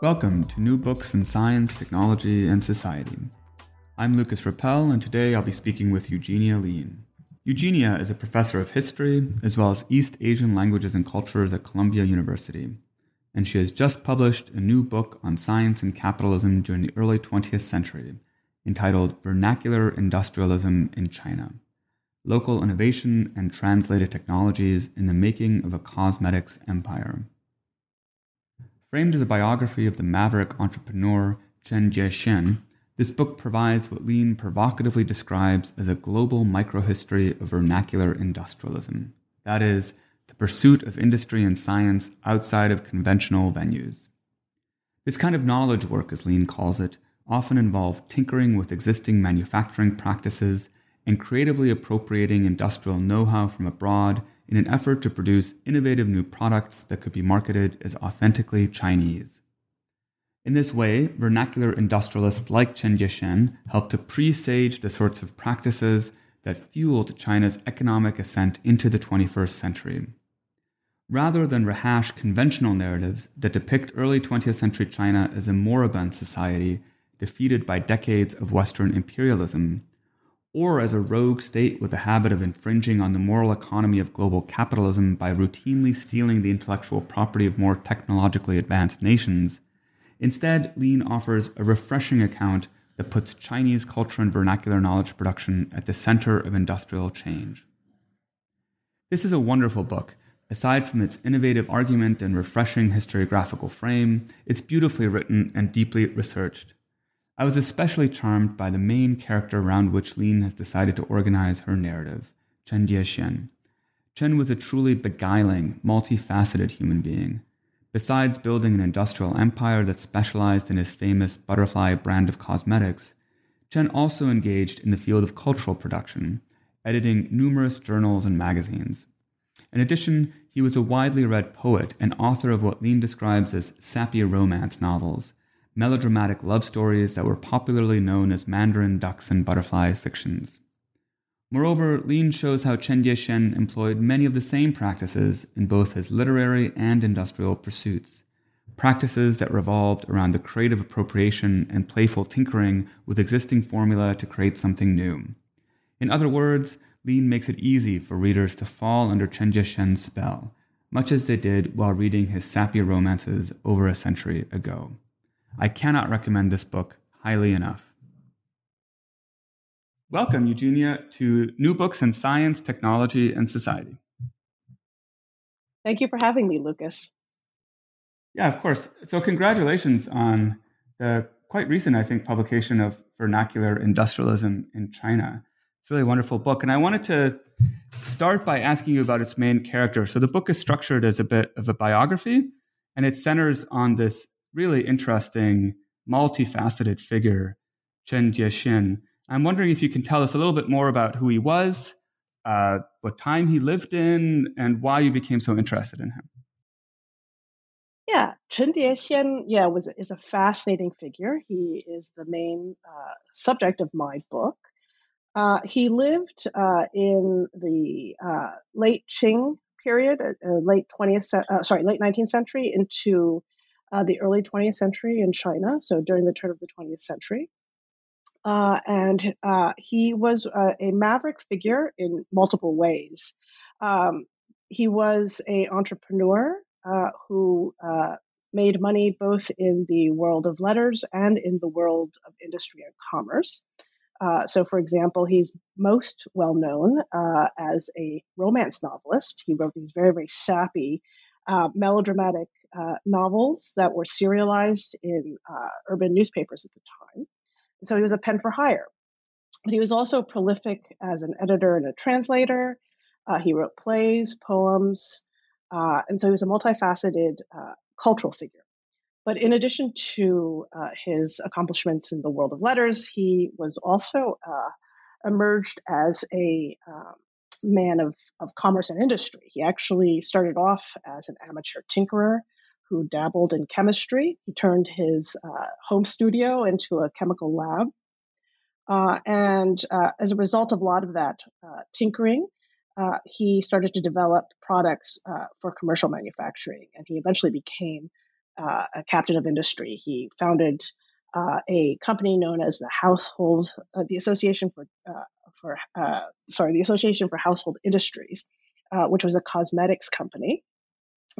Welcome to New Books in Science, Technology, and Society. I'm Lucas Rappel, and today I'll be speaking with Eugenia Lean. Eugenia is a professor of history as well as East Asian languages and cultures at Columbia University, and she has just published a new book on science and capitalism during the early 20th century entitled Vernacular Industrialism in China Local Innovation and Translated Technologies in the Making of a Cosmetics Empire. Framed as a biography of the maverick entrepreneur Chen Diexian, this book provides what Lean provocatively describes as a global microhistory of vernacular industrialism. That is, the pursuit of industry and science outside of conventional venues. This kind of knowledge work, as Lean calls it, often involved tinkering with existing manufacturing practices and creatively appropriating industrial know how from abroad in an effort to produce innovative new products that could be marketed as authentically Chinese. In this way, vernacular industrialists like Chen Diexian helped to presage the sorts of practices that fueled China's economic ascent into the 21st century. Rather than rehash conventional narratives that depict early 20th century China as a moribund society defeated by decades of Western imperialism, or as a rogue state with a habit of infringing on the moral economy of global capitalism by routinely stealing the intellectual property of more technologically advanced nations, instead, Lean offers a refreshing account that puts Chinese culture and vernacular knowledge production at the center of industrial change. This is a wonderful book. Aside from its innovative argument and refreshing historiographical frame, it's beautifully written and deeply researched. I was especially charmed by the main character around which Lean has decided to organize her narrative, Chen Diexian. Chen was a truly beguiling, multifaceted human being. Besides building an industrial empire that specialized in his famous butterfly brand of cosmetics, Chen also engaged in the field of cultural production, editing numerous journals and magazines. In addition, he was a widely read poet and author of what Lean describes as sappy romance novels, melodramatic love stories that were popularly known as Mandarin ducks and butterfly fictions. Moreover, Lean shows how Chen Diexian employed many of the same practices in both his literary and industrial pursuits, practices that revolved around the creative appropriation and playful tinkering with existing formula to create something new. In other words, Lean makes it easy for readers to fall under Chen Diexian's spell, much as they did while reading his sappy romances over a century ago. I cannot recommend this book highly enough. Welcome, Eugenia, to New Books in Science, Technology, and Society. Thank you for having me, Lucas. Yeah, of course. So, congratulations on the quite recent, I think, publication of Vernacular Industrialism in China. It's a really wonderful book. And I wanted to start by asking you about its main character. So, the book is structured as a bit of a biography, and it centers on this really interesting, multifaceted figure, Chen Diexian. I'm wondering if you can tell us a little bit more about who he was, uh, what time he lived in, and why you became so interested in him. Yeah, Chen Diexian, yeah, was is a fascinating figure. He is the main uh, subject of my book. Uh, he lived uh, in the uh, late Qing period, uh, late 20th, uh, sorry, late 19th century into uh, the early 20th century in China, so during the turn of the 20th century. Uh, and uh, he was uh, a maverick figure in multiple ways. Um, he was an entrepreneur uh, who uh, made money both in the world of letters and in the world of industry and commerce. so, for example, he's most well known as a romance novelist. He wrote these very, very sappy, melodramatic uh, novels that were serialized in uh, urban newspapers at the time. So he was a pen for hire. But he was also prolific as an editor and a translator. Uh, he wrote plays, poems, Uh, and so he was a multifaceted uh, cultural figure. But in addition to his accomplishments in the world of letters, he was also emerged as a um, man of, of commerce and industry. He actually started off as an amateur tinkerer who dabbled in chemistry. He turned his uh, home studio into a chemical lab. Uh, and uh, as a result of a lot of that uh, tinkering, uh, he started to develop products uh, for commercial manufacturing. And he eventually became a captain of industry. He founded a company known as the Household, the Association for for sorry, the Association for Household Industries, which was a cosmetics company.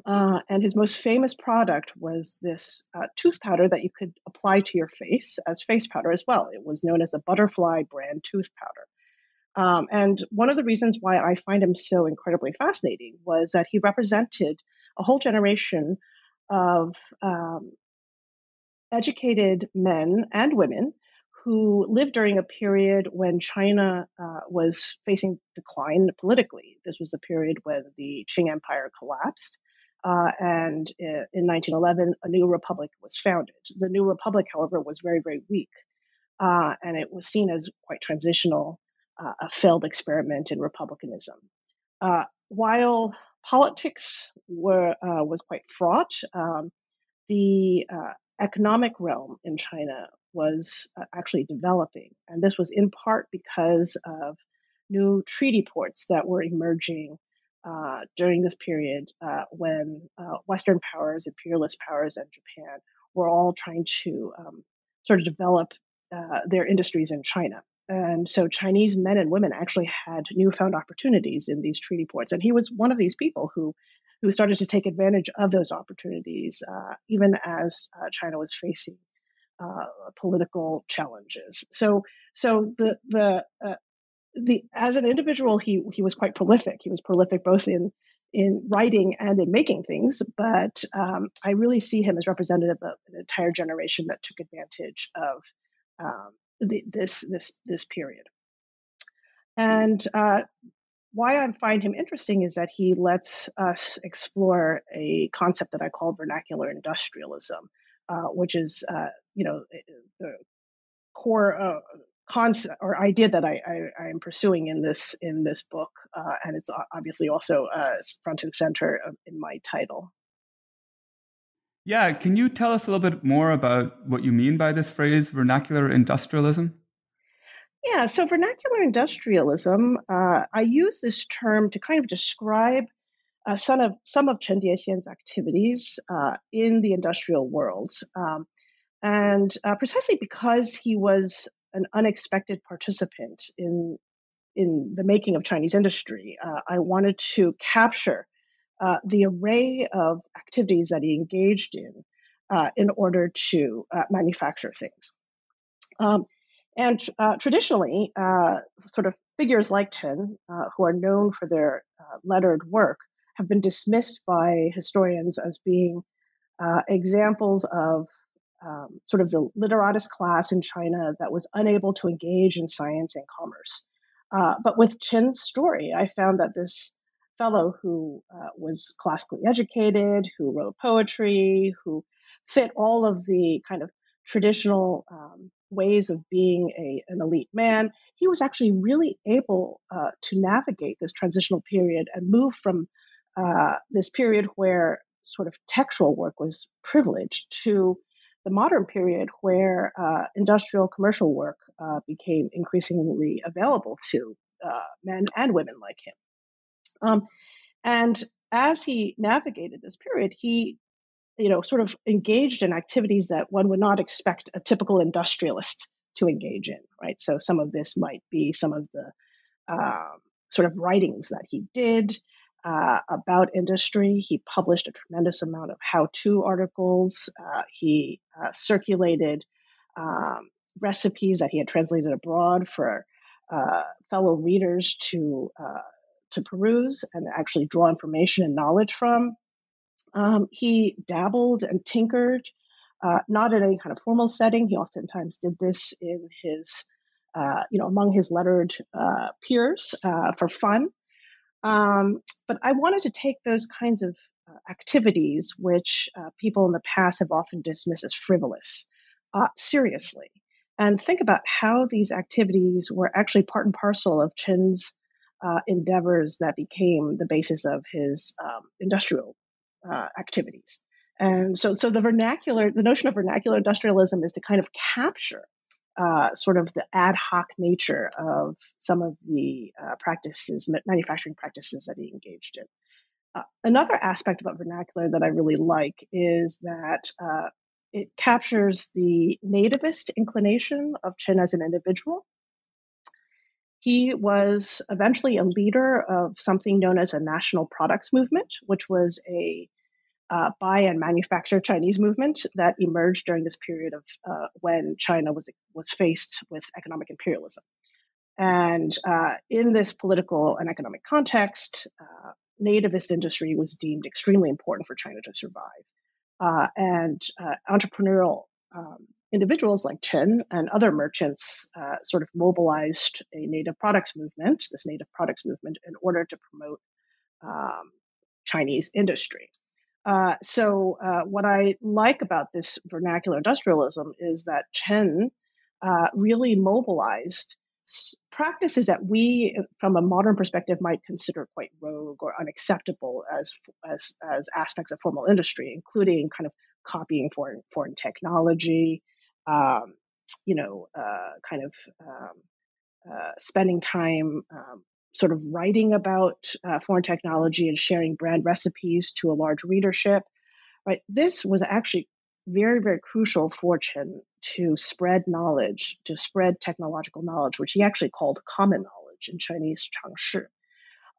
Uh, and his most famous product was this uh, tooth powder that you could apply to your face as face powder as well. It was known as the butterfly brand tooth powder. Um, and one of the reasons why I find him so incredibly fascinating was that he represented a whole generation of um, educated men and women who lived during a period when China uh, was facing decline politically. This was a period when the Qing Empire collapsed. Uh, and in 1911, a new republic was founded. The new republic, however, was very, very weak, uh, and it was seen as quite transitional, uh, a failed experiment in republicanism. Uh, while politics were uh, was quite fraught, um, the uh, economic realm in China was actually developing, and this was in part because of new treaty ports that were emerging uh, during this period uh, when uh, Western powers, imperialist powers, and Japan were all trying to um, sort of develop uh, their industries in China. And so Chinese men and women actually had newfound opportunities in these treaty ports. And he was one of these people who, who started to take advantage of those opportunities, uh, even as China was facing political challenges. So, so the the the as an individual he he was quite prolific. He was prolific both in in writing and in making things but um, i really see him as representative of an entire generation that took advantage of um, the, this this this period. And uh, why I find him interesting is that he lets us explore a concept that I call vernacular industrialism, uh, which is, uh, you know, the core concept or idea that I, I, I, am pursuing in this in this book, uh, and it's obviously also uh, front and center in my title. Yeah, can you tell us a little bit more about what you mean by this phrase, vernacular industrialism? Yeah, so vernacular industrialism, uh, I use this term to kind of describe uh, some of some of Chen Diexian's activities uh, in the industrial world. Um, and uh, precisely because he was an unexpected participant in in the making of Chinese industry. Uh, I wanted to capture uh, the array of activities that he engaged in uh, in order to uh, manufacture things. Um, and uh, traditionally, uh, sort of figures like Chen, who are known for their lettered work, have been dismissed by historians as being examples of um, sort of the literatus class in China that was unable to engage in science and commerce. Uh, but with Chen's story, I found that this fellow who uh, was classically educated, who wrote poetry, who fit all of the kind of traditional um, ways of being a, an elite man, he was actually really able uh, to navigate this transitional period and move from uh, this period where sort of textual work was privileged to the modern period where uh, industrial commercial work uh, became increasingly available to uh, men and women like him. Um, and as he navigated this period, he, you know, sort of engaged in activities that one would not expect a typical industrialist to engage in, right? So some of this might be some of the um, sort of writings that he did uh, about industry. He published a tremendous amount of how to articles. Uh, he uh, circulated um, recipes that he had translated abroad for uh, fellow readers to, uh, to peruse and actually draw information and knowledge from. Um, he dabbled and tinkered, uh, not in any kind of formal setting. He oftentimes did this in his, you know, among his lettered peers for fun. Um, but I wanted to take those kinds of uh, activities, which uh, people in the past have often dismissed as frivolous, uh, seriously, and think about how these activities were actually part and parcel of Chen's uh, endeavors that became the basis of his um, industrial uh, activities. And so, so the vernacular, the notion of vernacular industrialism is to kind of capture uh, sort of the ad hoc nature of some of the uh, practices, manufacturing practices that he engaged in. Uh, another aspect about vernacular that I really like is that uh, it captures the nativist inclination of Chen as an individual. He was eventually a leader of something known as a national products movement, which was a uh, buy and manufacture Chinese movement that emerged during this period of uh, when China was was faced with economic imperialism. And uh, in this political and economic context, uh, nativist industry was deemed extremely important for China to survive. Uh, and uh, entrepreneurial um, individuals like Chen and other merchants sort of mobilized a native products movement, this native products movement, in order to promote um, Chinese industry. Uh, so, uh, what I like about this vernacular industrialism is that Chen uh, really mobilized practices that we, from a modern perspective, might consider quite rogue or unacceptable as as, as aspects of formal industry, including kind of copying foreign foreign technology, um, you know, uh, kind of um, uh, spending time um, sort of writing about uh, foreign technology and sharing brand recipes to a large readership. Right, this was actually very, very crucial for Chen to spread knowledge, to spread technological knowledge, which he actually called common knowledge in Chinese 常识.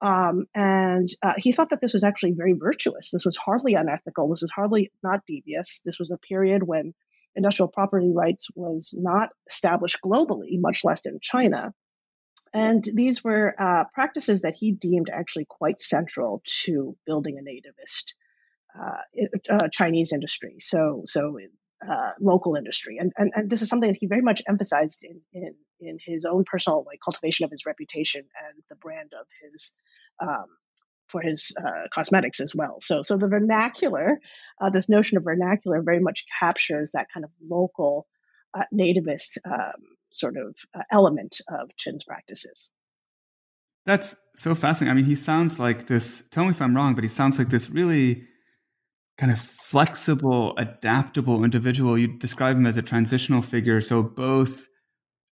Um, and uh, he thought that this was actually very virtuous. This was hardly unethical. This was hardly not devious. This was a period when industrial property rights was not established globally, much less in China. And these were uh, practices that he deemed actually quite central to building a nativist uh, uh, Chinese industry. So, so uh, local industry, and, and and this is something that he very much emphasized in in in his own personal like cultivation of his reputation and the brand of his. Um, for his uh, cosmetics as well. So, so the vernacular, uh, this notion of vernacular, very much captures that kind of local nativist um, sort of uh, element of Chen's practices. That's so fascinating. I mean, he sounds like this, tell me if I'm wrong, but he sounds like this really kind of flexible, adaptable individual. You describe him as a transitional figure. So both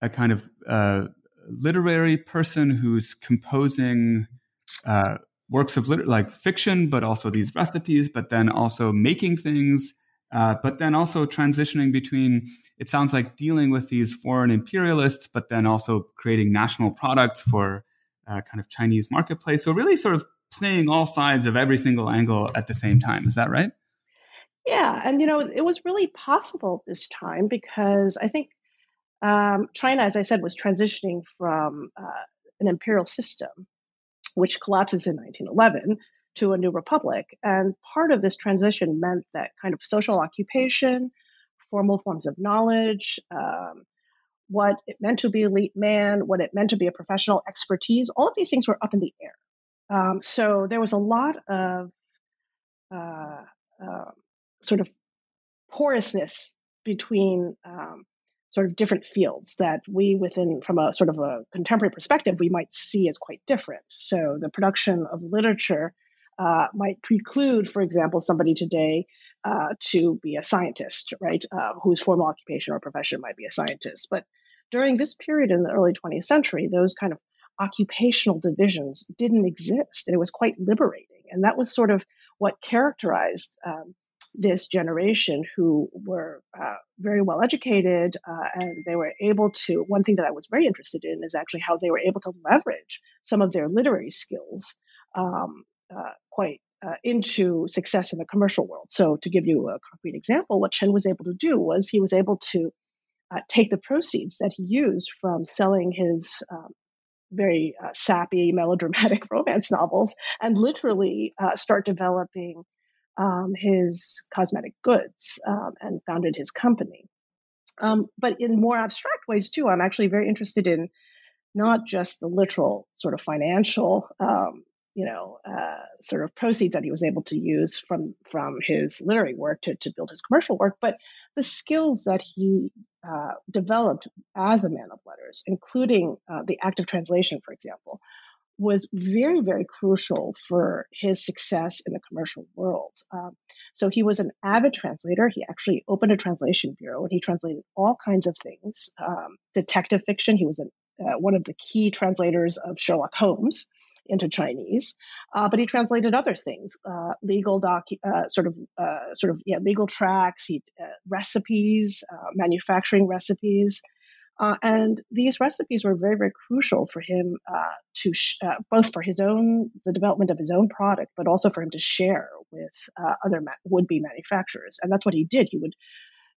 a kind of uh, literary person who's composing uh, works of like fiction, but also these recipes, but then also making things uh, but then also transitioning between, it sounds like dealing with these foreign imperialists, but then also creating national products for uh, kind of Chinese marketplace. So really sort of playing all sides of every single angle at the same time. Is that right? Yeah. And, you know, it was really possible this time because I think um, China, as I said, was transitioning from uh, an imperial system, which collapses in 1911 to a new republic. And part of this transition meant that kind of social occupation, formal forms of knowledge, um, what it meant to be elite man, what it meant to be a professional expertise, all of these things were up in the air. Um, so there was a lot of uh, uh, sort of porousness between um, sort of different fields that we within from a sort of a contemporary perspective we might see as quite different so the production of literature uh, might preclude, for example, somebody today uh, to be a scientist, right? Uh, whose formal occupation or profession might be a scientist. But during this period in the early 20th century, those kind of occupational divisions didn't exist, and it was quite liberating. And that was sort of what characterized um, this generation, who were uh, very well educated, uh, and they were able to. One thing that I was very interested in is actually how they were able to leverage some of their literary skills um, uh, quite uh, into success in the commercial world. So, to give you a concrete example, what Chen was able to do was he was able to uh, take the proceeds that he used from selling his um, very uh, sappy, melodramatic romance novels and literally uh, start developing um, his cosmetic goods um, and founded his company. Um, but in more abstract ways, too, I'm actually very interested in not just the literal sort of financial um, you know, uh, sort of proceeds that he was able to use from from his literary work to, to build his commercial work, but the skills that he uh, developed as a man of letters, including uh, the act of translation, for example, was very, very crucial for his success in the commercial world. Um, so he was an avid translator. He actually opened a translation bureau and he translated all kinds of things. Um, detective fiction. He was an, uh, one of the key translators of Sherlock Holmes into Chinese, uh, but he translated other things, uh, legal doc, uh, sort of, uh, sort of, yeah, legal tracks, he, uh, recipes, uh, manufacturing recipes. and these recipes were very, very crucial for him to sh- both for his own the development of his own product, but also for him to share with other ma- would-be manufacturers. And that's what he did. He would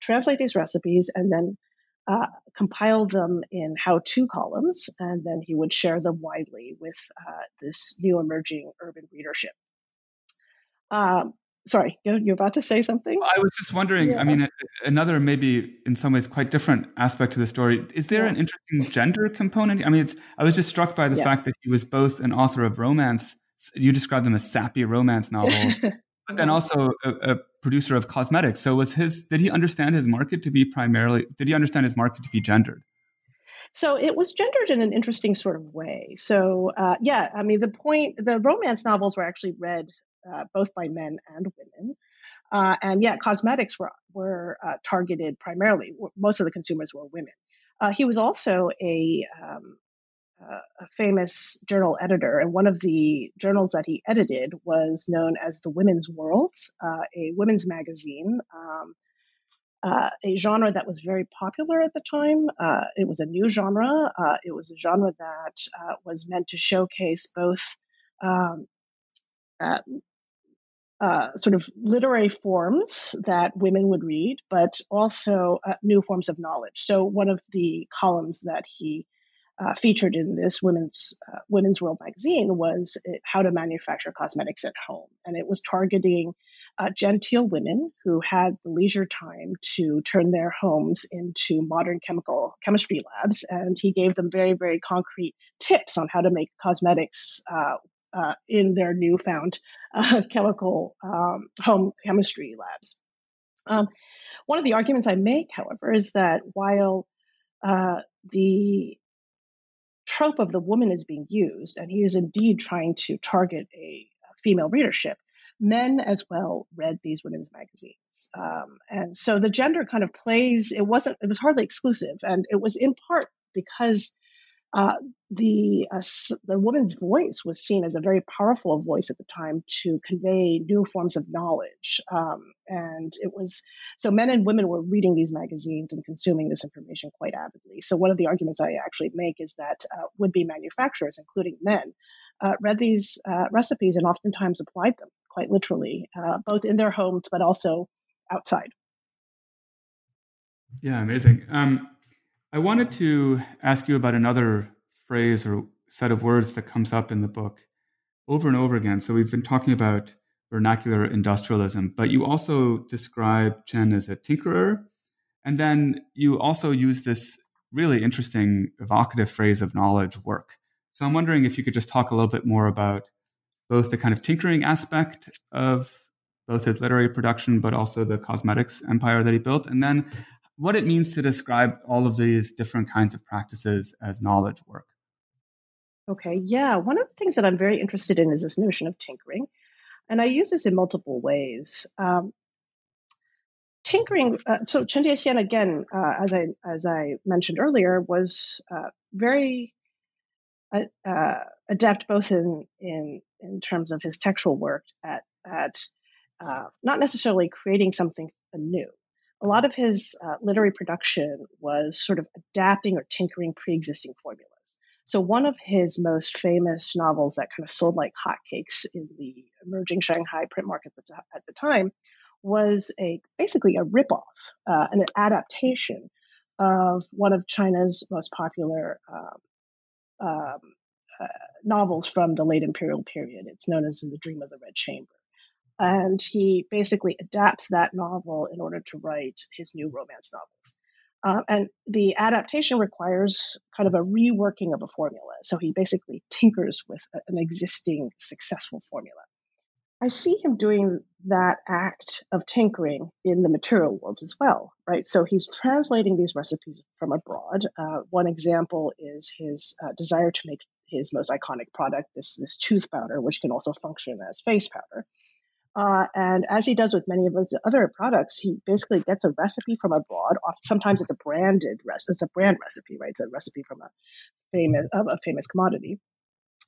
translate these recipes and then uh, compile them in how-to columns, and then he would share them widely with uh, this new emerging urban readership. Um, sorry, you're about to say something. I was just wondering. Yeah. I mean, another maybe in some ways quite different aspect to the story. Is there yeah. an interesting gender component? I mean, it's. I was just struck by the yeah. fact that he was both an author of romance. You described them as sappy romance novels, but then also a, a, producer of cosmetics. So was his did he understand his market to be primarily did he understand his market to be gendered? So it was gendered in an interesting sort of way. So uh, yeah, I mean the point the romance novels were actually read uh, both by men and women. Uh, and yeah, cosmetics were were uh, targeted primarily. Most of the consumers were women. Uh, he was also a um, a famous journal editor, and one of the journals that he edited was known as the Women's World, uh, a women's magazine, um, uh, a genre that was very popular at the time. Uh, it was a new genre. Uh, it was a genre that uh, was meant to showcase both um, sort of literary forms that women would read, but also new forms of knowledge. So one of the columns that he uh, featured in this women's uh, women's world magazine was how to manufacture cosmetics at home. And it was targeting uh, genteel women who had the leisure time to turn their homes into modern chemical chemistry labs. And he gave them very very concrete tips on how to make cosmetics uh, uh, in their newfound uh, chemical um, home chemistry labs. Um, one of the arguments i make however is that while the trope of the woman is being used, and he is indeed trying to target a female readership. Men as well read these women's magazines, um, and so the gender kind of plays. It wasn't. It was hardly exclusive, and it was in part because uh, the uh, the woman's voice was seen as a very powerful voice at the time to convey new forms of knowledge, um, and it was so men and women were reading these magazines and consuming this information quite avidly. So one of the arguments I actually make is that uh, would-be manufacturers, including men, uh, read these uh, recipes and oftentimes applied them quite literally, uh, both in their homes but also outside. Yeah, amazing. Um, I wanted to ask you about another phrase or set of words that comes up in the book over and over again. So we've been talking about vernacular industrialism, but you also describe Chen as a tinkerer. And then you also use this really interesting, evocative phrase of knowledge work. So I'm wondering if you could just talk a little bit more about both the kind of tinkering aspect of both his literary production, but also the cosmetics empire that he built, and then what it means to describe all of these different kinds of practices as knowledge work. Okay, yeah. One of the things that I'm very interested in is this notion of tinkering. And I use this in multiple ways. Um, tinkering, uh, so Chen Diexian, again, uh, as, I, as I mentioned earlier, was uh, very uh, uh, adept both in, in, in terms of his textual work at, at uh, not necessarily creating something new, a lot of his literary production was sort of adapting or tinkering pre-existing formulas. So one of his most famous novels that kind of sold like hotcakes in the emerging Shanghai print market at the, at the time was a basically a ripoff, uh, an adaptation of one of China's most popular um, um, uh, novels from the late imperial period. It's known as The Dream of the Red Chamber and he basically adapts that novel in order to write his new romance novels. Uh, and the adaptation requires kind of a reworking of a formula. So he basically tinkers with an existing successful formula. I see him doing that act of tinkering in the material world as well, right? So he's translating these recipes from abroad. Uh, one example is his uh, desire to make his most iconic product, this, this tooth powder, which can also function as face powder. Uh, and as he does with many of his other products, he basically gets a recipe from abroad. Sometimes it's a branded recipe, it's a brand recipe, right? It's a recipe from a famous of a famous commodity,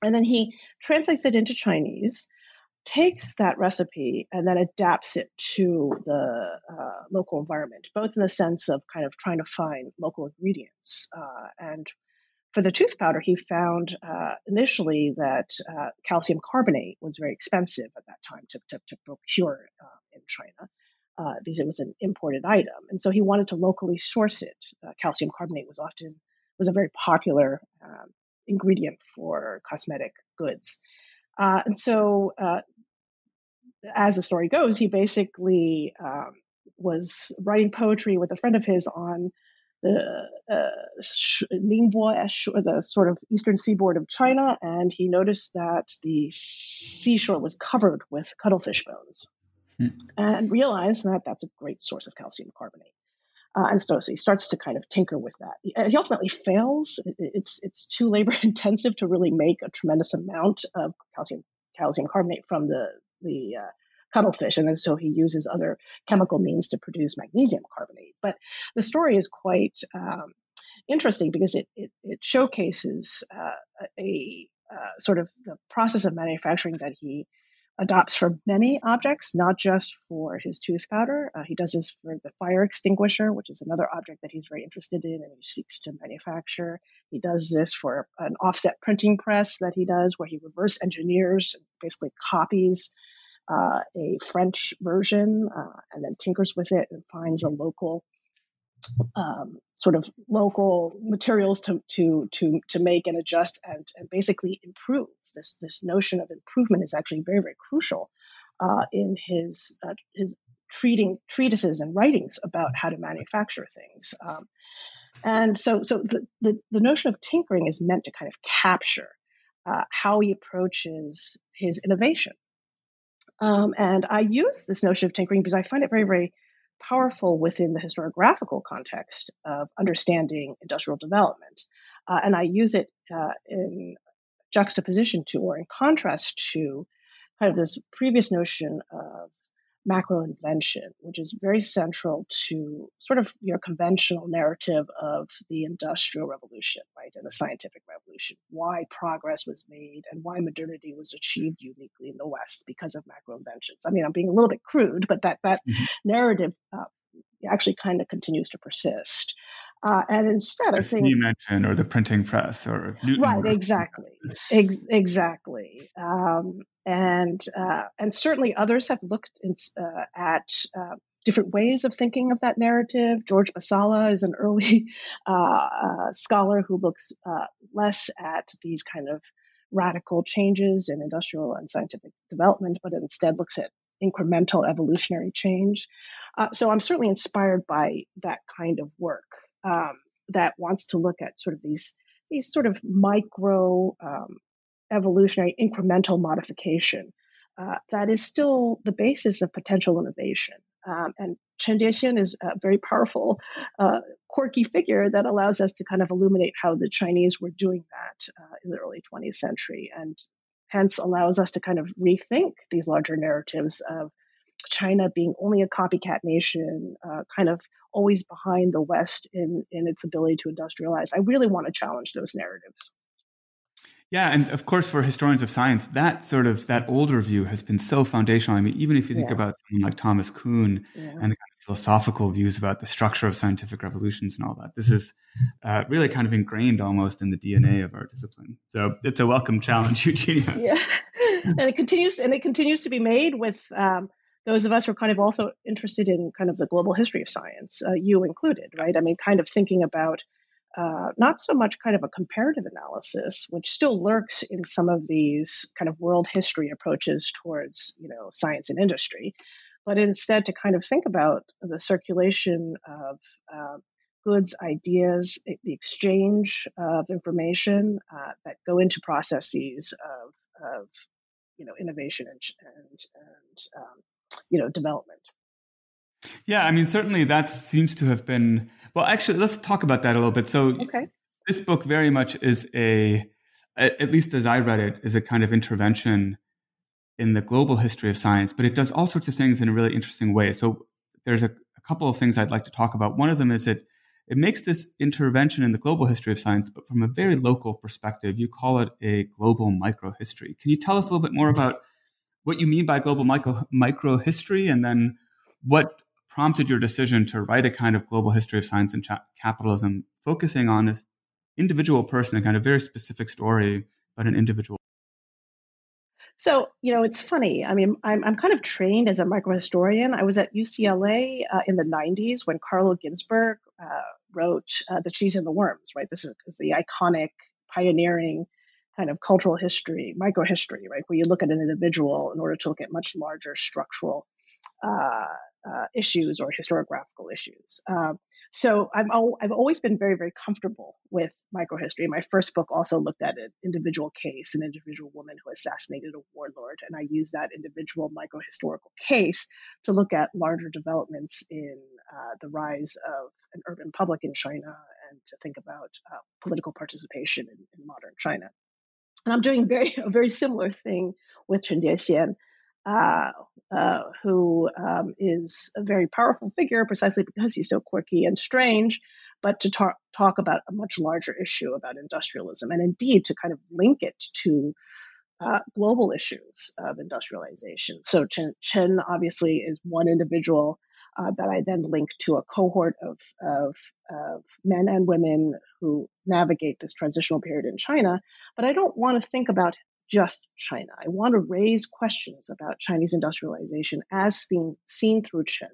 and then he translates it into Chinese, takes that recipe, and then adapts it to the uh, local environment, both in the sense of kind of trying to find local ingredients uh, and for the tooth powder, he found uh, initially that uh, calcium carbonate was very expensive at that time to, to, to procure uh, in China uh, because it was an imported item, and so he wanted to locally source it. Uh, calcium carbonate was often was a very popular um, ingredient for cosmetic goods, uh, and so as the story goes, he basically um, was writing poetry with a friend of his on the uh, Ningbo, the sort of eastern seaboard of China, and he noticed that the seashore was covered with cuttlefish bones, hmm. and realized that that's a great source of calcium carbonate. Uh, and so, so, he starts to kind of tinker with that. He, he ultimately fails. It's it's too labor intensive to really make a tremendous amount of calcium calcium carbonate from the the uh, cuttlefish, and then so he uses other chemical means to produce magnesium carbonate. But the story is quite um, interesting because it it, it showcases uh, a uh, sort of the process of manufacturing that he adopts for many objects, not just for his tooth powder. Uh, he does this for the fire extinguisher, which is another object that he's very interested in and he seeks to manufacture. He does this for an offset printing press that he does, where he reverse engineers, and basically copies uh, a French version uh, and then tinkers with it and finds a local um, sort of local materials to to to to make and adjust and, and basically improve. This this notion of improvement is actually very very crucial uh, in his uh, his treating treatises and writings about how to manufacture things. Um, and so so the, the, the notion of tinkering is meant to kind of capture uh, how he approaches his innovation um, and I use this notion of tinkering because I find it very, very powerful within the historiographical context of understanding industrial development. Uh, and I use it uh, in juxtaposition to or in contrast to kind of this previous notion of macro invention, which is very central to sort of your conventional narrative of the industrial revolution, right, and the scientific revolution, why progress was made and why modernity was achieved uniquely in the West because of macro inventions. I mean, I'm being a little bit crude, but that that mm-hmm. narrative uh, actually kind of continues to persist. Uh, and instead, of think you mentioned, or the printing press, or Newton right, exactly, Ex- exactly, um, and uh, and certainly others have looked in, uh, at uh, different ways of thinking of that narrative. George Basalla is an early uh, uh, scholar who looks less at these kind of radical changes in industrial and scientific development, but instead looks at incremental evolutionary change. Uh, so I'm certainly inspired by that kind of work um, that wants to look at sort of these these sort of micro um, evolutionary incremental modification uh, that is still the basis of potential innovation. Um, and Chen Diexian is a very powerful, uh, quirky figure that allows us to kind of illuminate how the Chinese were doing that uh, in the early 20th century and hence allows us to kind of rethink these larger narratives of China being only a copycat nation, uh, kind of always behind the West in, in its ability to industrialize. I really want to challenge those narratives. Yeah, and of course, for historians of science, that sort of that older view has been so foundational. I mean, even if you think yeah. about someone like Thomas Kuhn yeah. and the kind of philosophical views about the structure of scientific revolutions and all that, this is uh, really kind of ingrained almost in the DNA of our discipline. So it's a welcome challenge, Eugenia. Yeah, and it continues, and it continues to be made with um, those of us who are kind of also interested in kind of the global history of science, uh, you included, right? I mean, kind of thinking about uh, not so much kind of a comparative analysis, which still lurks in some of these kind of world history approaches towards, you know, science and industry, but instead to kind of think about the circulation of uh, goods, ideas, the exchange of information uh, that go into processes of, of you know innovation and and, and um, you know development. Yeah, I mean certainly that seems to have been well. Actually, let's talk about that a little bit. So, okay. this book very much is a, at least as I read it, is a kind of intervention in the global history of science, but it does all sorts of things in a really interesting way. So there's a, a couple of things I'd like to talk about. One of them is that it makes this intervention in the global history of science, but from a very local perspective. You call it a global microhistory. Can you tell us a little bit more about what you mean by global micro history, and then what prompted your decision to write a kind of global history of science and cha- capitalism, focusing on an individual person, a kind of very specific story, but an individual so, you know, it's funny. I mean, I'm, I'm kind of trained as a microhistorian. I was at UCLA uh, in the 90s when Carlo Ginzburg uh, wrote uh, The Cheese and the Worms, right? This is, is, the iconic, pioneering kind of cultural history, microhistory, right? Where you look at an individual in order to look at much larger structural uh, uh, issues or historiographical issues. Um, so I'm al- I've always been very very comfortable with microhistory. My first book also looked at an individual case, an individual woman who assassinated a warlord, and I used that individual microhistorical case to look at larger developments in uh, the rise of an urban public in China and to think about uh, political participation in, in, modern China. And I'm doing very a very similar thing with Chen Diexian. Uh, uh, who um, is a very powerful figure precisely because he's so quirky and strange, but to talk, talk about a much larger issue about industrialism and indeed to kind of link it to uh, global issues of industrialization. So Chen, Chen obviously is one individual uh, that I then link to a cohort of, of, of, men and women who navigate this transitional period in China. But I don't want to think about just China. I want to raise questions about Chinese industrialization as being seen through Chen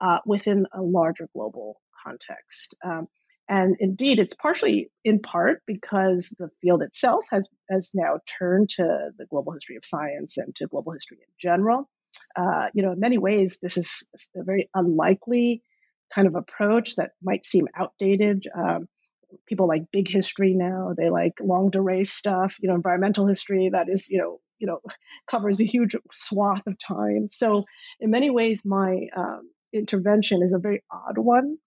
uh, within a larger global context. Um, and indeed, it's partially in part because the field itself has, has now turned to the global history of science and to global history in general. Uh, you know, in many ways, this is a very unlikely kind of approach that might seem outdated. Um, people like big history now. They like longue durée stuff, you know, environmental history that is, you know, you know, covers a huge swath of time. So in many ways, my um, intervention is a very odd one.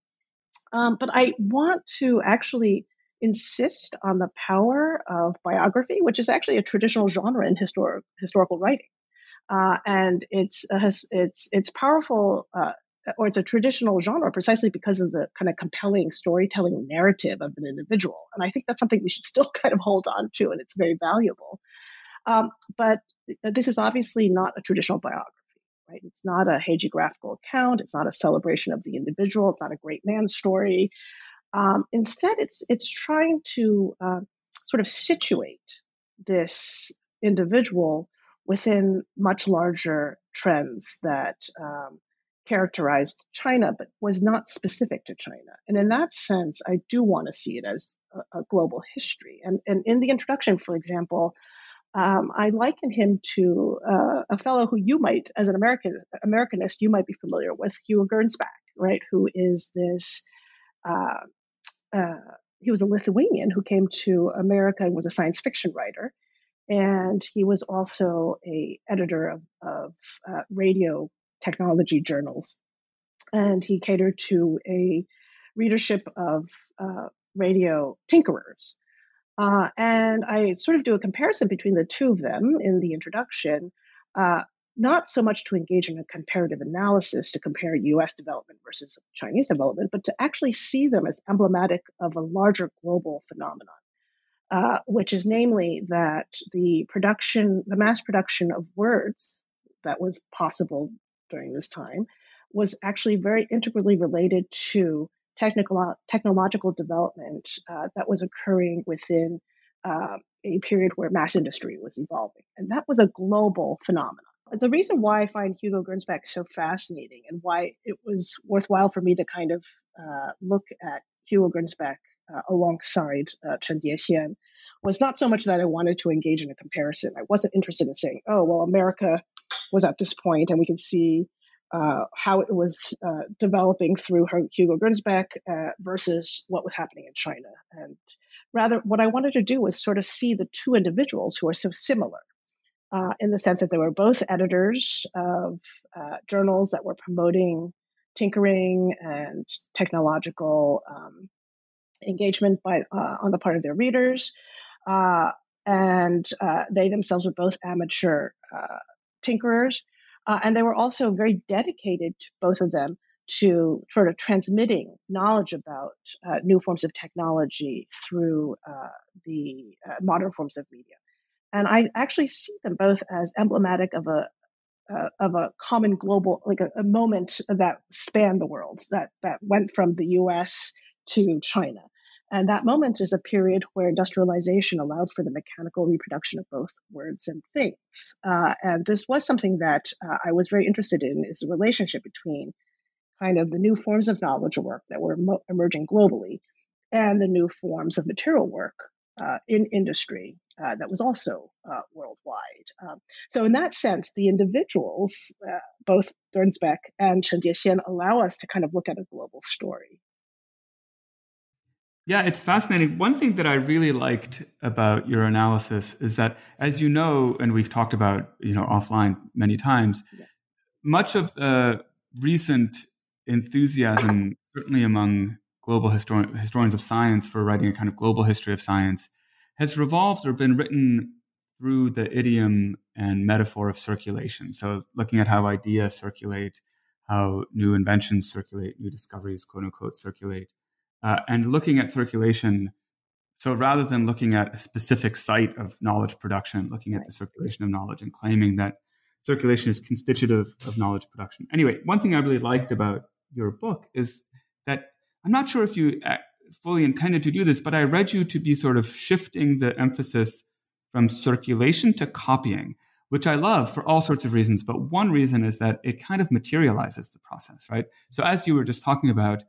Um, but I want to actually insist on the power of biography, which is actually a traditional genre in historic, historical writing. Uh, and it's, uh, it's, it's powerful uh, or it's a traditional genre precisely because of the kind of compelling storytelling narrative of an individual. And I think that's something we should still kind of hold on to, and it's very valuable. Um, but this is obviously not a traditional biography, right? It's not a hagiographical account. It's not a celebration of the individual. It's not a great man story. Um, instead, it's it's trying to uh, sort of situate this individual within much larger trends that um, characterized China, but was not specific to China. And in that sense, I do want to see it as a, a global history. And, and in the introduction, for example, um, I liken him to uh, a fellow who you might, as an American Americanist, you might be familiar with, Hugo Gernsback, right? Who is this? Uh, uh, he was a Lithuanian who came to America and was a science fiction writer, and he was also a editor of, of uh, radio technology journals. And he catered to a readership of uh, radio tinkerers. Uh, and I sort of do a comparison between the two of them in the introduction, uh, not so much to engage in a comparative analysis to compare US development versus Chinese development, but to actually see them as emblematic of a larger global phenomenon. Uh, which is namely that the production, the mass production of words that was possible during this time was actually very integrally related to technical technological development uh, that was occurring within uh, a period where mass industry was evolving, and that was a global phenomenon. The reason why I find Hugo Gernsback so fascinating and why it was worthwhile for me to kind of uh, look at Hugo Gernsback uh, alongside uh, Chen Diexian was not so much that I wanted to engage in a comparison. I wasn't interested in saying, oh, well, America was at this point, and we can see uh, how it was uh, developing through Hugo Gernsback uh, versus what was happening in China. And rather, what I wanted to do was sort of see the two individuals who are so similar. Uh, in the sense that they were both editors of uh, journals that were promoting tinkering and technological um, engagement by uh, on the part of their readers, and they themselves were both amateur tinkerers uh, and they were also very dedicated, both of them, to sort of transmitting knowledge about uh, new forms of technology through uh, the uh, modern forms of media. And I actually see them both as emblematic of a uh, of a common global, like a, a moment that spanned the world, that that went from the U.S. to China. And that moment is a period where industrialization allowed for the mechanical reproduction of both words and things. Uh, and this was something that uh, I was very interested in is the relationship between kind of the new forms of knowledge work that were mo- emerging globally and the new forms of material work uh, in industry uh, that was also uh, worldwide. Um, so, in that sense, the individuals, uh, both Gernsback and Chen Diexian, allow us to kind of look at a global story. Yeah, it's fascinating. One thing that I really liked about your analysis is that, as you know, and we've talked about, you know, offline many times, yeah. much of the recent enthusiasm, certainly among global histori- historians of science for writing a kind of global history of science, has revolved or been written through the idiom and metaphor of circulation. So, looking at how ideas circulate, how new inventions circulate, new discoveries, quote unquote, circulate uh, and looking at circulation. So rather than looking at a specific site of knowledge production, looking at the circulation of knowledge and claiming that circulation is constitutive of knowledge production. Anyway, one thing I really liked about your book is that I'm not sure if you uh, fully intended to do this, but I read you to be sort of shifting the emphasis from circulation to copying, which I love for all sorts of reasons. But one reason is that it kind of materializes the process, right? So as you were just talking about,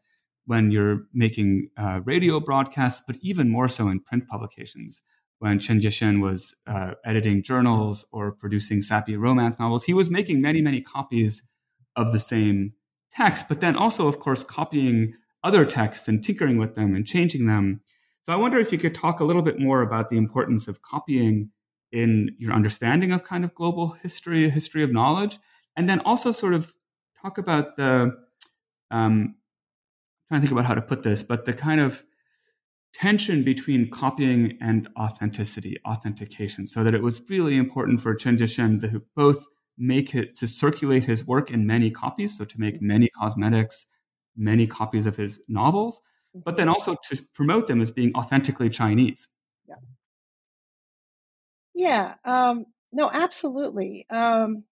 when you're making uh, radio broadcasts, but even more so in print publications. When Chen Diexian was uh, editing journals or producing sappy romance novels, he was making many, many copies of the same text, but then also, of course, copying other texts and tinkering with them and changing them. So I wonder if you could talk a little bit more about the importance of copying in your understanding of kind of global history, history of knowledge, and then also sort of talk about the um, trying to think about how to put this, but the kind of tension between copying and authenticity, authentication, so that it was really important for Chen Diexian to both make it to circulate his work in many copies, so to make many cosmetics, many copies of his novels, but then also to promote them as being authentically Chinese. Yeah. Yeah. Um, no, absolutely. Um,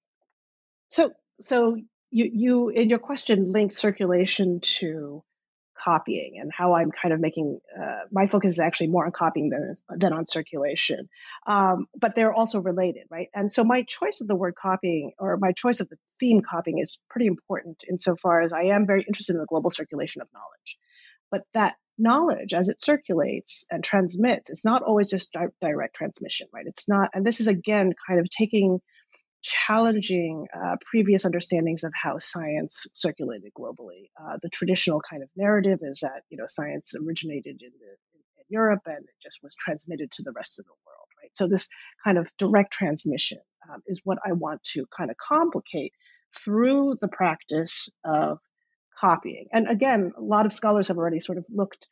so, so you, you in your question link circulation to copying and how I'm kind of making uh, my focus is actually more on copying than than on circulation. Um, but they're also related, right? And so my choice of the word copying or my choice of the theme copying is pretty important insofar as I am very interested in the global circulation of knowledge. But that knowledge as it circulates and transmits, it's not always just di- direct transmission, right? It's not, and this is again kind of taking challenging uh, previous understandings of how science circulated globally. Uh, the traditional kind of narrative is that you know science originated in, the, in, Europe and it just was transmitted to the rest of the world, right? So this kind of direct transmission um, is what I want to kind of complicate through the practice of copying. And again, a lot of scholars have already sort of looked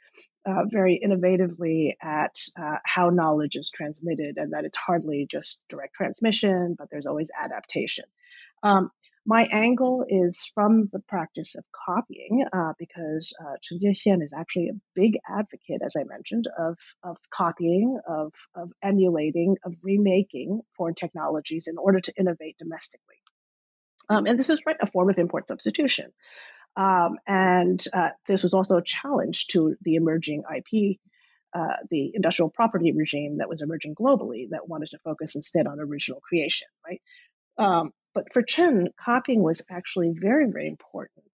uh, very innovatively at uh, how knowledge is transmitted and that it's hardly just direct transmission, but there's always adaptation. Um, my angle is from the practice of copying uh, because uh, Chen Diexian is actually a big advocate, as I mentioned, of, of copying, of, of emulating, of remaking foreign technologies in order to innovate domestically. Um, and this is right a form of import substitution. Um, and uh, this was also a challenge to the emerging IP, uh, the industrial property regime that was emerging globally that wanted to focus instead on original creation, right? Um, but for Chen, copying was actually very, very important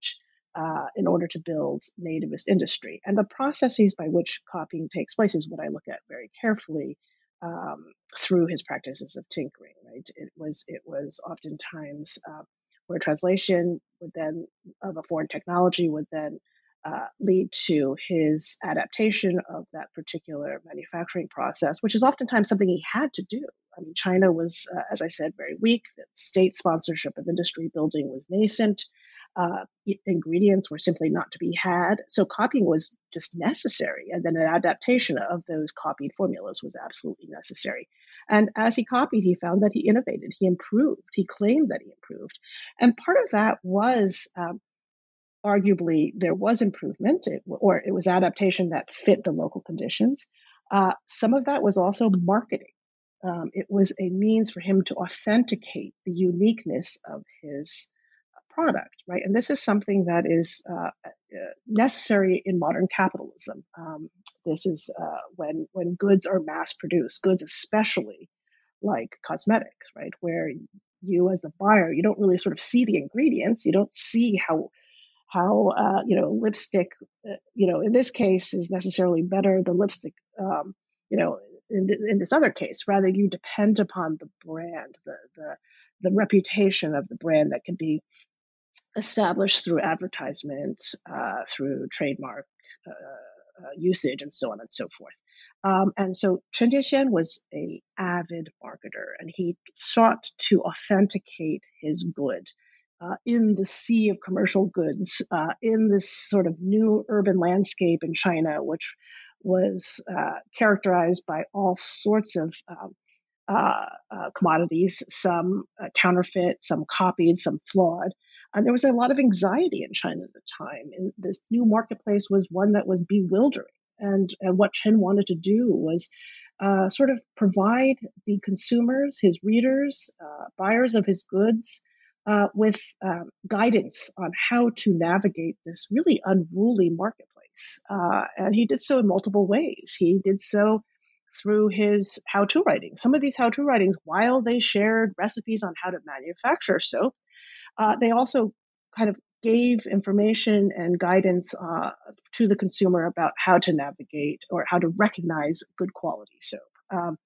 uh, in order to build nativist industry. And the processes by which copying takes place is what I look at very carefully um, through his practices of tinkering. Right? It was it was oftentimes uh, where translation would then of a foreign technology would then uh, lead to his adaptation of that particular manufacturing process, which is oftentimes something he had to do. I mean, China was, uh, as I said, very weak. The state sponsorship of industry building was nascent. Uh, ingredients were simply not to be had. So copying was just necessary. And then an adaptation of those copied formulas was absolutely necessary. And as he copied, he found that he innovated, he improved, he claimed that he improved. And part of that was um, arguably there was improvement, it, or it was adaptation that fit the local conditions. Uh, some of that was also marketing. Um, it was a means for him to authenticate the uniqueness of his product, right? And this is something that is uh, uh necessary in modern capitalism. Um, this is uh, when when goods are mass produced, goods especially like cosmetics, right, where you as the buyer you don't really sort of see the ingredients, you don't see how how uh, you know lipstick, uh, you know, in this case is necessarily better than lipstick, um, you know, in, in this other case. Rather, you depend upon the brand, the the the reputation of the brand that can be established through advertisements, uh, through trademark uh, uh, usage, and so on and so forth. Um, and so Chen Diexian was a avid marketer, and he sought to authenticate his good uh, in the sea of commercial goods, uh, in this sort of new urban landscape in China, which was uh, characterized by all sorts of um, uh, uh, commodities, some uh, counterfeit, some copied, some flawed. And there was a lot of anxiety in China at the time. And this new marketplace was one that was bewildering. And, and what Chen wanted to do was uh, sort of provide the consumers, his readers, uh, buyers of his goods, uh, with um, guidance on how to navigate this really unruly marketplace. Uh, and he did so in multiple ways. He did so through his how to writing. Some of these how to writings, while they shared recipes on how to manufacture soap, uh, they also kind of gave information and guidance uh, to the consumer about how to navigate or how to recognize good quality soap. Um,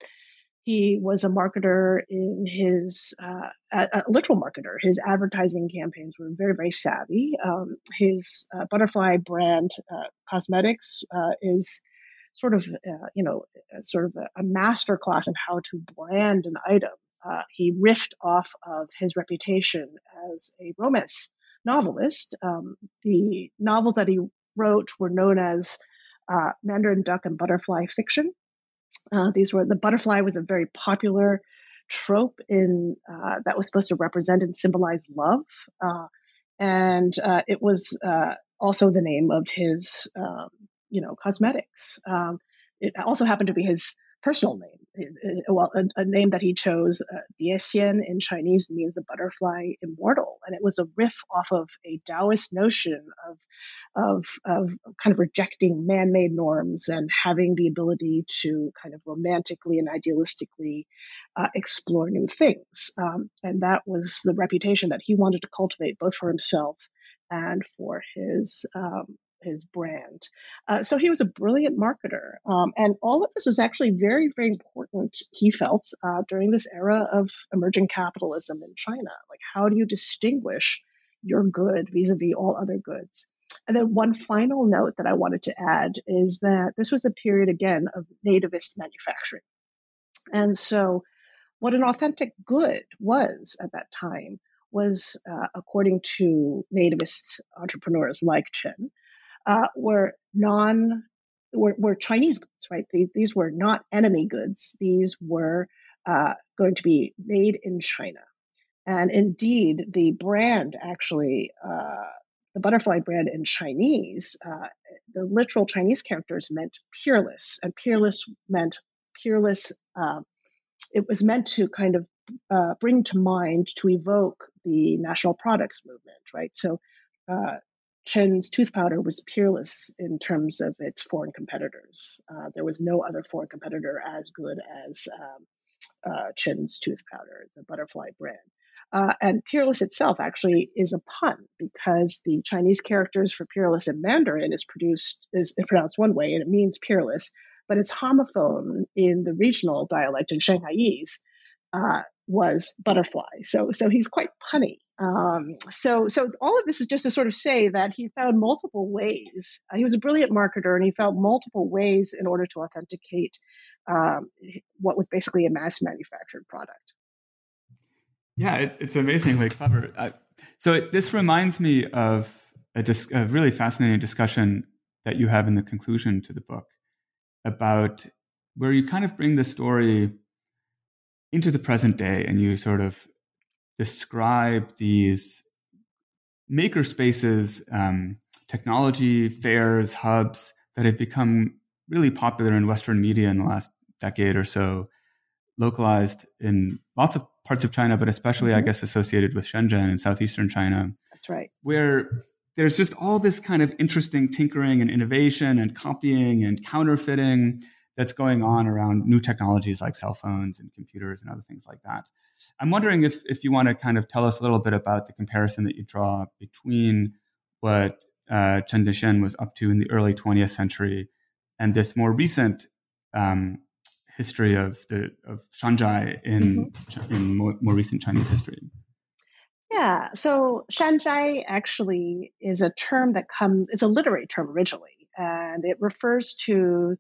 he was a marketer in his uh, a, a, literal marketer. His advertising campaigns were very very savvy. Um, his uh, butterfly brand uh, cosmetics uh, is sort of uh, you know sort of a, a master class in how to brand an item. Uh, he riffed off of his reputation as a romance novelist. Um, the novels that he wrote were known as Mandarin Duck and Butterfly fiction. Uh, these were the butterfly was a very popular trope in uh, that was supposed to represent and symbolize love, uh, and uh, it was uh, also the name of his um, you know cosmetics. Um, it also happened to be his personal name well, a, a, name that he chose, uh, Diexian in Chinese means a butterfly immortal, and it was a riff off of a Taoist notion of, of, of kind of rejecting man-made norms and having the ability to kind of romantically and idealistically uh, explore new things. Um, and that was the reputation that he wanted to cultivate both for himself and for his um, his brand. Uh, so he was a brilliant marketer. Um, and all of this was actually very, very important, he felt, uh, during this era of emerging capitalism in China. Like, how do you distinguish your good vis a vis all other goods? And then one final note that I wanted to add is that this was a period, again, of nativist manufacturing. And so, what an authentic good was at that time was, uh, according to nativist entrepreneurs like Chen, uh, were non were, were Chinese goods, right? These, these, were not enemy goods. These were uh, going to be made in China. And indeed, the brand actually, uh, the butterfly brand in Chinese, uh, the literal Chinese characters meant peerless, and peerless meant peerless. Uh, it was meant to kind of uh, bring to mind to evoke the national products movement, right? So uh, Chen's tooth powder was peerless in terms of its foreign competitors. Uh, there was no other foreign competitor as good as um, uh, Chen's tooth powder, the butterfly brand. Uh, and peerless itself actually is a pun because the Chinese characters for peerless in Mandarin is produced is pronounced one way and it means peerless, but its homophone in the regional dialect in Shanghaiese uh, was butterfly. So so he's quite punny Um, so, so all of this is just to sort of say that he found multiple ways. Uh, he was a brilliant marketer, and he found multiple ways in order to authenticate um, what was basically a mass manufactured product. Yeah, it, it's amazingly clever. So it, this reminds me of a, dis- a really fascinating discussion that you have in the conclusion to the book about where you kind of bring the story into the present day and you sort of describe these maker spaces, um, technology fairs, hubs that have become really popular in Western media in the last decade or so, localized in lots of parts of China, but especially, mm-hmm. I guess, associated with Shenzhen in southeastern China. That's right. Where there's just all this kind of interesting tinkering and innovation and copying and counterfeiting that's going on around new technologies like cell phones and computers and other things like that. I'm wondering if, if you want to kind of tell us a little bit about the comparison that you draw between what uh, Chen Diexian was up to in the early 20th century and this more recent um, history of the of Shanzhai in mm-hmm. in more, more recent Chinese history. Yeah, so Shanzhai actually is a term that comes, it's a literary term originally, and it refers to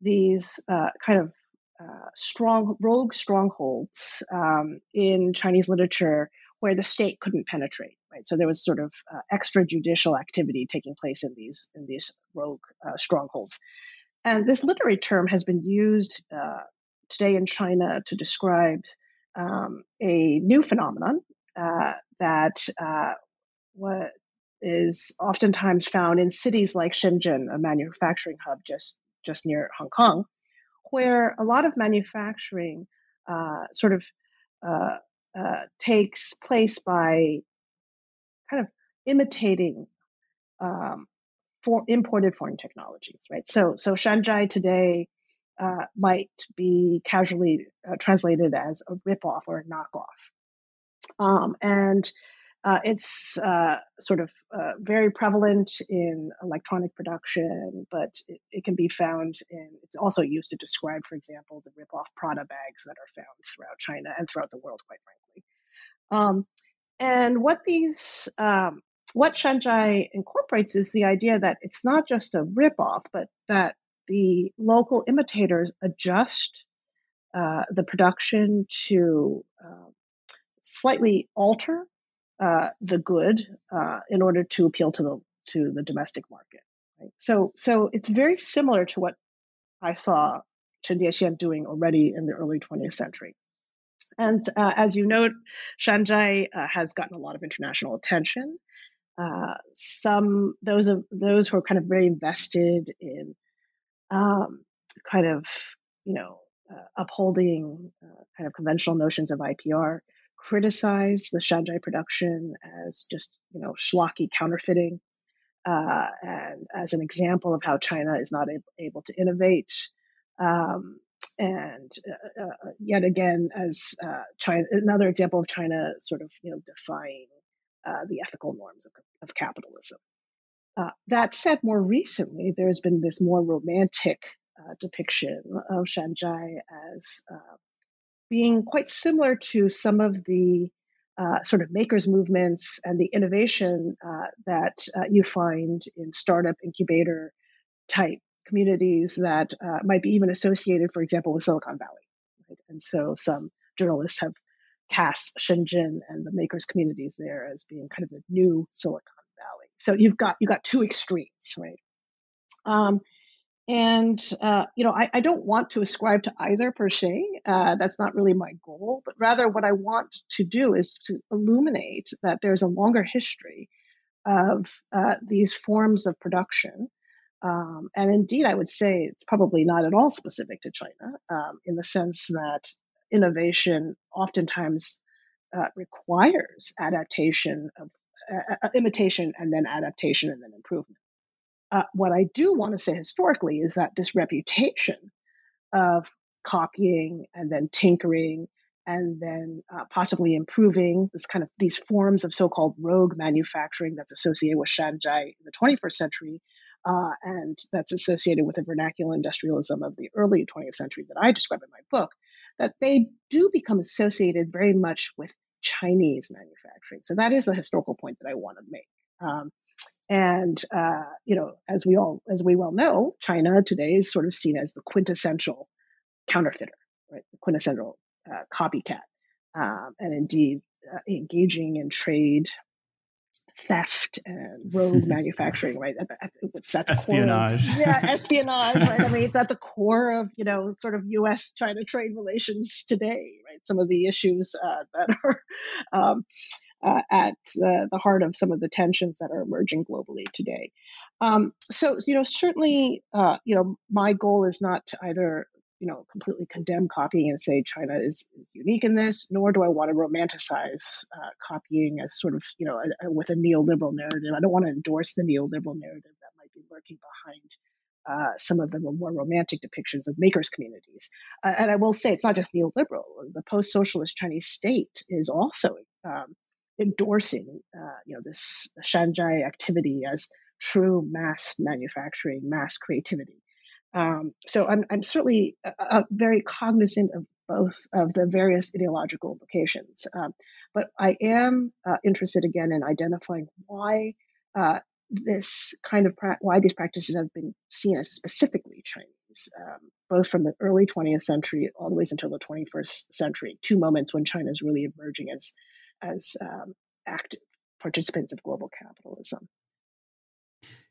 these uh, kind of uh, strong, rogue strongholds um, in Chinese literature where the state couldn't penetrate. Right, so there was sort of uh, extrajudicial activity taking place in these in these rogue uh, strongholds, and this literary term has been used uh, today in China to describe um, a new phenomenon uh, that what is oftentimes found in cities like Shenzhen, a manufacturing hub just just near Hong Kong, where a lot of manufacturing uh, sort of uh, uh, takes place by kind of imitating um, for imported foreign technologies, right? So, so Shanzhai today uh, might be casually uh, translated as a ripoff or a knockoff, um, and uh, it's uh, sort of uh, very prevalent in electronic production, but it, it, can be found in, it's also used to describe, for example, the rip-off Prada bags that are found throughout China and throughout the world, quite frankly. Um, and what these, um, what Shanzhai incorporates is the idea that it's not just a rip-off, but that the local imitators adjust uh, the production to uh, slightly alter uh, the good uh, in order to appeal to the to the domestic market. Right? So so it's very similar to what I saw Chen doing already in the early 20th century. And uh, as you note, Shanzhai uh, has gotten a lot of international attention. Uh, some those of those who are kind of very invested in um, kind of you know upholding kind of conventional notions of IPR criticize the Shanzhai production as just, you know, schlocky counterfeiting, uh, and as an example of how China is not able, able to innovate. Um, and uh, uh, yet again, as uh, China, another example of China sort of, you know, defying uh, the ethical norms of, of capitalism. Uh, that said, more recently, there's been this more romantic depiction of Shanzhai as being quite similar to some of the uh, sort of makers movements and the innovation uh, that uh, you find in startup incubator type communities that uh, might be even associated, for example, with Silicon Valley. Right? And so some journalists have cast Shenzhen and the makers communities there as being kind of the new Silicon Valley. So you've got you have got two extremes, right? Um, and, uh, you know, I, I, don't want to ascribe to either per se. Uh, that's not really my goal, but rather what I want to do is to illuminate that there's a longer history of uh, these forms of production. Um, and indeed, I would say it's probably not at all specific to China um, in the sense that innovation oftentimes uh, requires adaptation of uh, uh, imitation and then adaptation and then improvement. Uh, what I do want to say historically is that this reputation of copying and then tinkering and then uh, possibly improving this kind of these forms of so-called rogue manufacturing that's associated with Shanzhai in the 21st century uh, and that's associated with the vernacular industrialism of the early 20th century that I describe in my book, that they do become associated very much with Chinese manufacturing. So that is the historical point that I want to make. Um, and uh, you know, as we all as we well know, China today is sort of seen as the quintessential counterfeiter, right? The quintessential uh, copycat, um, and indeed uh, engaging in trade theft and rogue manufacturing, right? At the, at, it's at the espionage. Core of, yeah, espionage, right? I mean, it's at the core of, you know, sort of U.S. China trade relations today, right? Some of the issues uh, that are um, uh, at uh, the heart of some of the tensions that are emerging globally today. Um, so, you know, certainly, uh, you know, my goal is not to either you know, completely condemn copying and say China is, is unique in this, nor do I want to romanticize uh, copying as sort of, you know, a, a, with a neoliberal narrative. I don't want to endorse the neoliberal narrative that might be lurking behind uh, some of the more romantic depictions of makers communities. Uh, and I will say it's not just neoliberal. The post-socialist Chinese state is also um, endorsing, uh, you know, this Shanzhai activity as true mass manufacturing, mass creativity. Um, so I'm, I'm certainly uh, uh, very cognizant of both of the various ideological implications. Um, but I am uh, interested again in identifying why uh, this kind of pra- why these practices have been seen as specifically Chinese, um, both from the early 20th century all the way until the 21st century, two moments when China is really emerging as as um, active participants of global capitalism.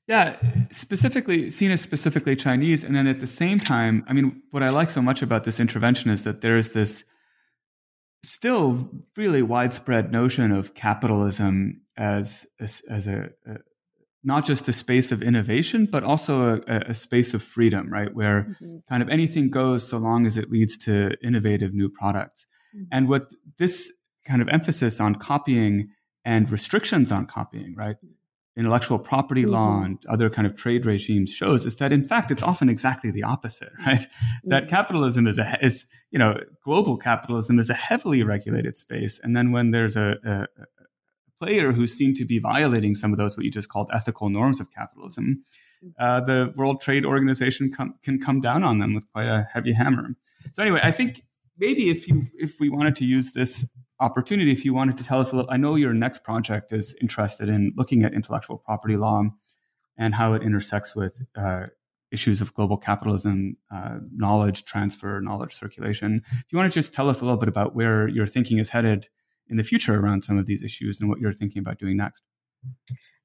Yeah, specifically seen as specifically Chinese. And then at the same time, I mean, what I like so much about this intervention is that there's this still really widespread notion of capitalism as, as, as a, a not just a space of innovation, but also a, a space of freedom, right? Where mm-hmm. kind of anything goes so long as it leads to innovative new products. Mm-hmm. And what this kind of emphasis on copying and restrictions on copying, right? intellectual property mm-hmm. law and other kind of trade regimes shows is that in fact it's often exactly the opposite right mm-hmm. that capitalism is a is you know global capitalism is a heavily regulated space and then when there's a, a, player who seen to be violating some of those what you just called ethical norms of capitalism uh, the world trade organization com- can come down on them with quite a heavy hammer so anyway i think maybe if you if we wanted to use this opportunity if you wanted to tell us a little. I know your next project is interested in looking at intellectual property law and how it intersects with uh, issues of global capitalism, uh, knowledge transfer, knowledge circulation. If you want to just tell us a little bit about where your thinking is headed in the future around some of these issues and what you're thinking about doing next.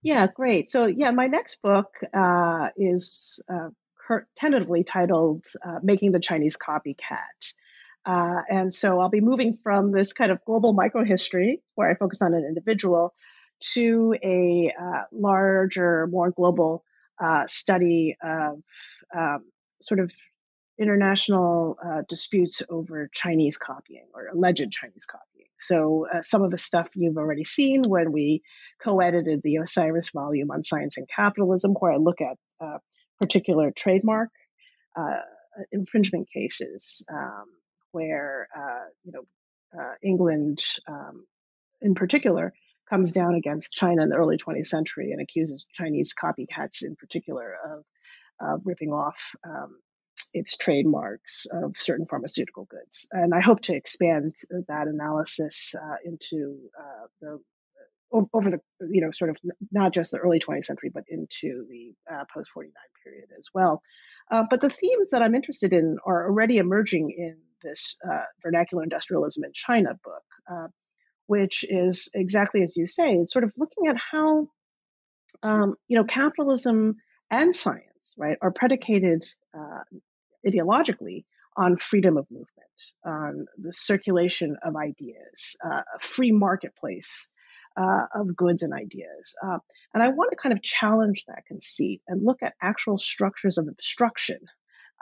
Yeah, great. So, yeah, my next book uh, is uh, tentatively titled uh, Making the Chinese Copycat. Uh, and so I'll be moving from this kind of global microhistory where I focus on an individual to a uh, larger, more global uh, study of um, sort of international uh, disputes over Chinese copying or alleged Chinese copying. So uh, some of the stuff you've already seen when we co-edited the Osiris volume on science and capitalism, where I look at uh, particular trademark infringement cases. Um, where uh, you know uh, England, um, in particular, comes down against China in the early 20th century and accuses Chinese copycats, in particular, of, ripping off um, its trademarks of certain pharmaceutical goods. And I hope to expand that analysis uh, into uh, the over the you know sort of not just the early 20th century but into the uh, post 49 period as well uh, but the themes that i'm interested in are already emerging in this uh, vernacular industrialism in China book, uh, which is exactly as you say, it's sort of looking at how um, you know capitalism and science, right, are predicated uh, ideologically on freedom of movement, on the circulation of ideas, uh, a free marketplace. Uh, of goods and ideas. Uh, and I want to kind of challenge that conceit and look at actual structures of obstruction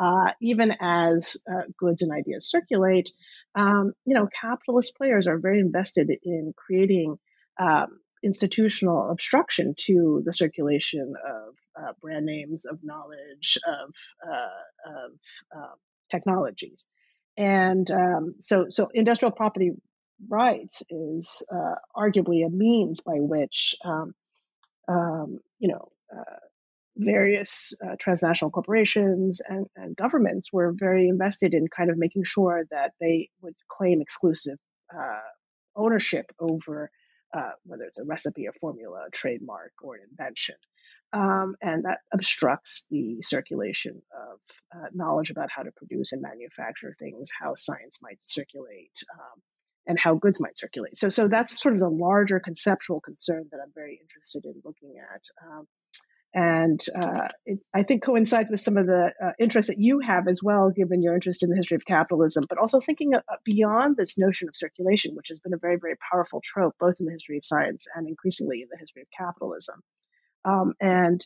uh, even as uh, goods and ideas circulate, um, you know, capitalist players are very invested in creating um, institutional obstruction to the circulation of uh, brand names, of knowledge, of, uh, of um, technologies. And um, so, so industrial property rights is uh, arguably a means by which, um, um, you know, various uh, transnational corporations and, and, governments were very invested in kind of making sure that they would claim exclusive uh, ownership over uh, whether it's a recipe, a formula, a trademark, or an invention. Um, and that obstructs the circulation of uh, knowledge about how to produce and manufacture things, how science might circulate, um, and how goods might circulate. So, so that's sort of the larger conceptual concern that I'm very interested in looking at. Um, and uh, it, I think coincides with some of the uh, interests that you have as well, given your interest in the history of capitalism, but also thinking uh, beyond this notion of circulation, which has been a very, very powerful trope both in the history of science and increasingly in the history of capitalism, um, and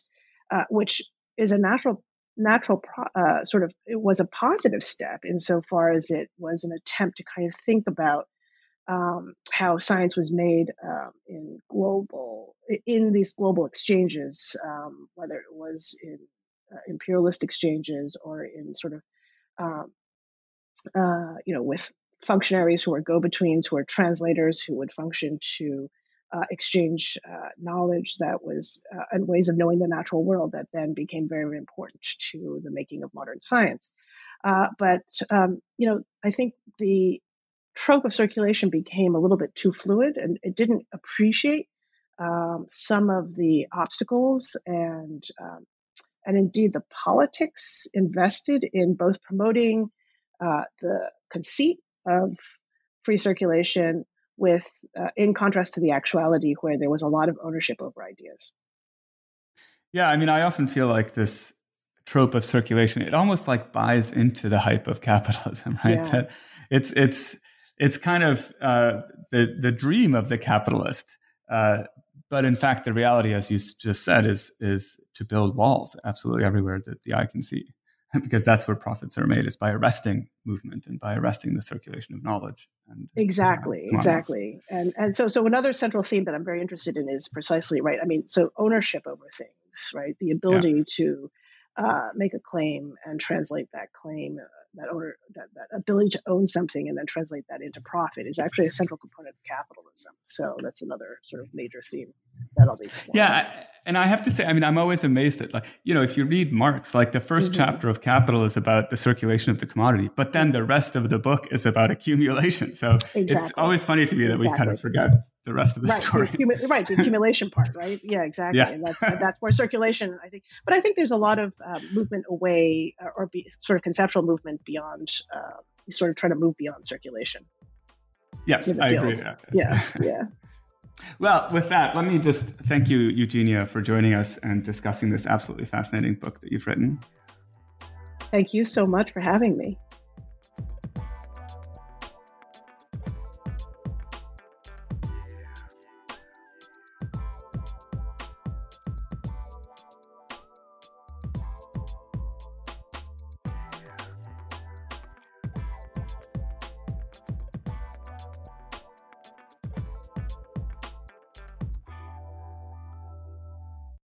uh, which is a natural, natural pro- uh, sort of it was a positive step insofar as it was an attempt to kind of think about um, how science was made um, in global in these global exchanges, um, whether it was in uh, imperialist exchanges or in sort of um, uh, you know with functionaries who are go-betweens, who are translators, who would function to uh, exchange uh, knowledge that was uh, and ways of knowing the natural world that then became very, very important to the making of modern science. Uh, but um, you know, I think the trope of circulation became a little bit too fluid and it didn't appreciate um, some of the obstacles and um, and indeed the politics invested in both promoting uh, the conceit of free circulation with uh, in contrast to the actuality where there was a lot of ownership over ideas yeah i mean i often feel like this trope of circulation it almost like buys into the hype of capitalism right yeah. that it's it's it's kind of uh, the the dream of the capitalist. Uh, but in fact, the reality, as you just said, is is to build walls absolutely everywhere that the eye can see, because that's where profits are made is by arresting movement and by arresting the circulation of knowledge. And, exactly, uh, exactly. And and so so another central theme that I'm very interested in is precisely right. I mean, so ownership over things, right? The ability yeah. to uh, make a claim and translate that claim uh, that owner that, that ability to own something and then translate that into profit is actually a central component of capitalism. So that's another sort of major theme that I'll be. Yeah, and I have to say, I mean, I'm always amazed at like you know if you read Marx, like the 1st mm-hmm. chapter of Capital is about the circulation of the commodity, but then the rest of the book is about accumulation. So exactly. it's always funny to me that we kind of forget the rest of the right, story. The right, the accumulation part, right? Yeah, exactly. Yeah. And that's that's where circulation, I think. But I think there's a lot of uh, movement away, uh, or be, sort of conceptual movement beyond, uh, sort of trying to move beyond circulation. Yes, I agree. Yeah, yeah. well, with that, let me just thank you, Eugenia, for joining us and discussing this absolutely fascinating book that you've written. Thank you so much for having me.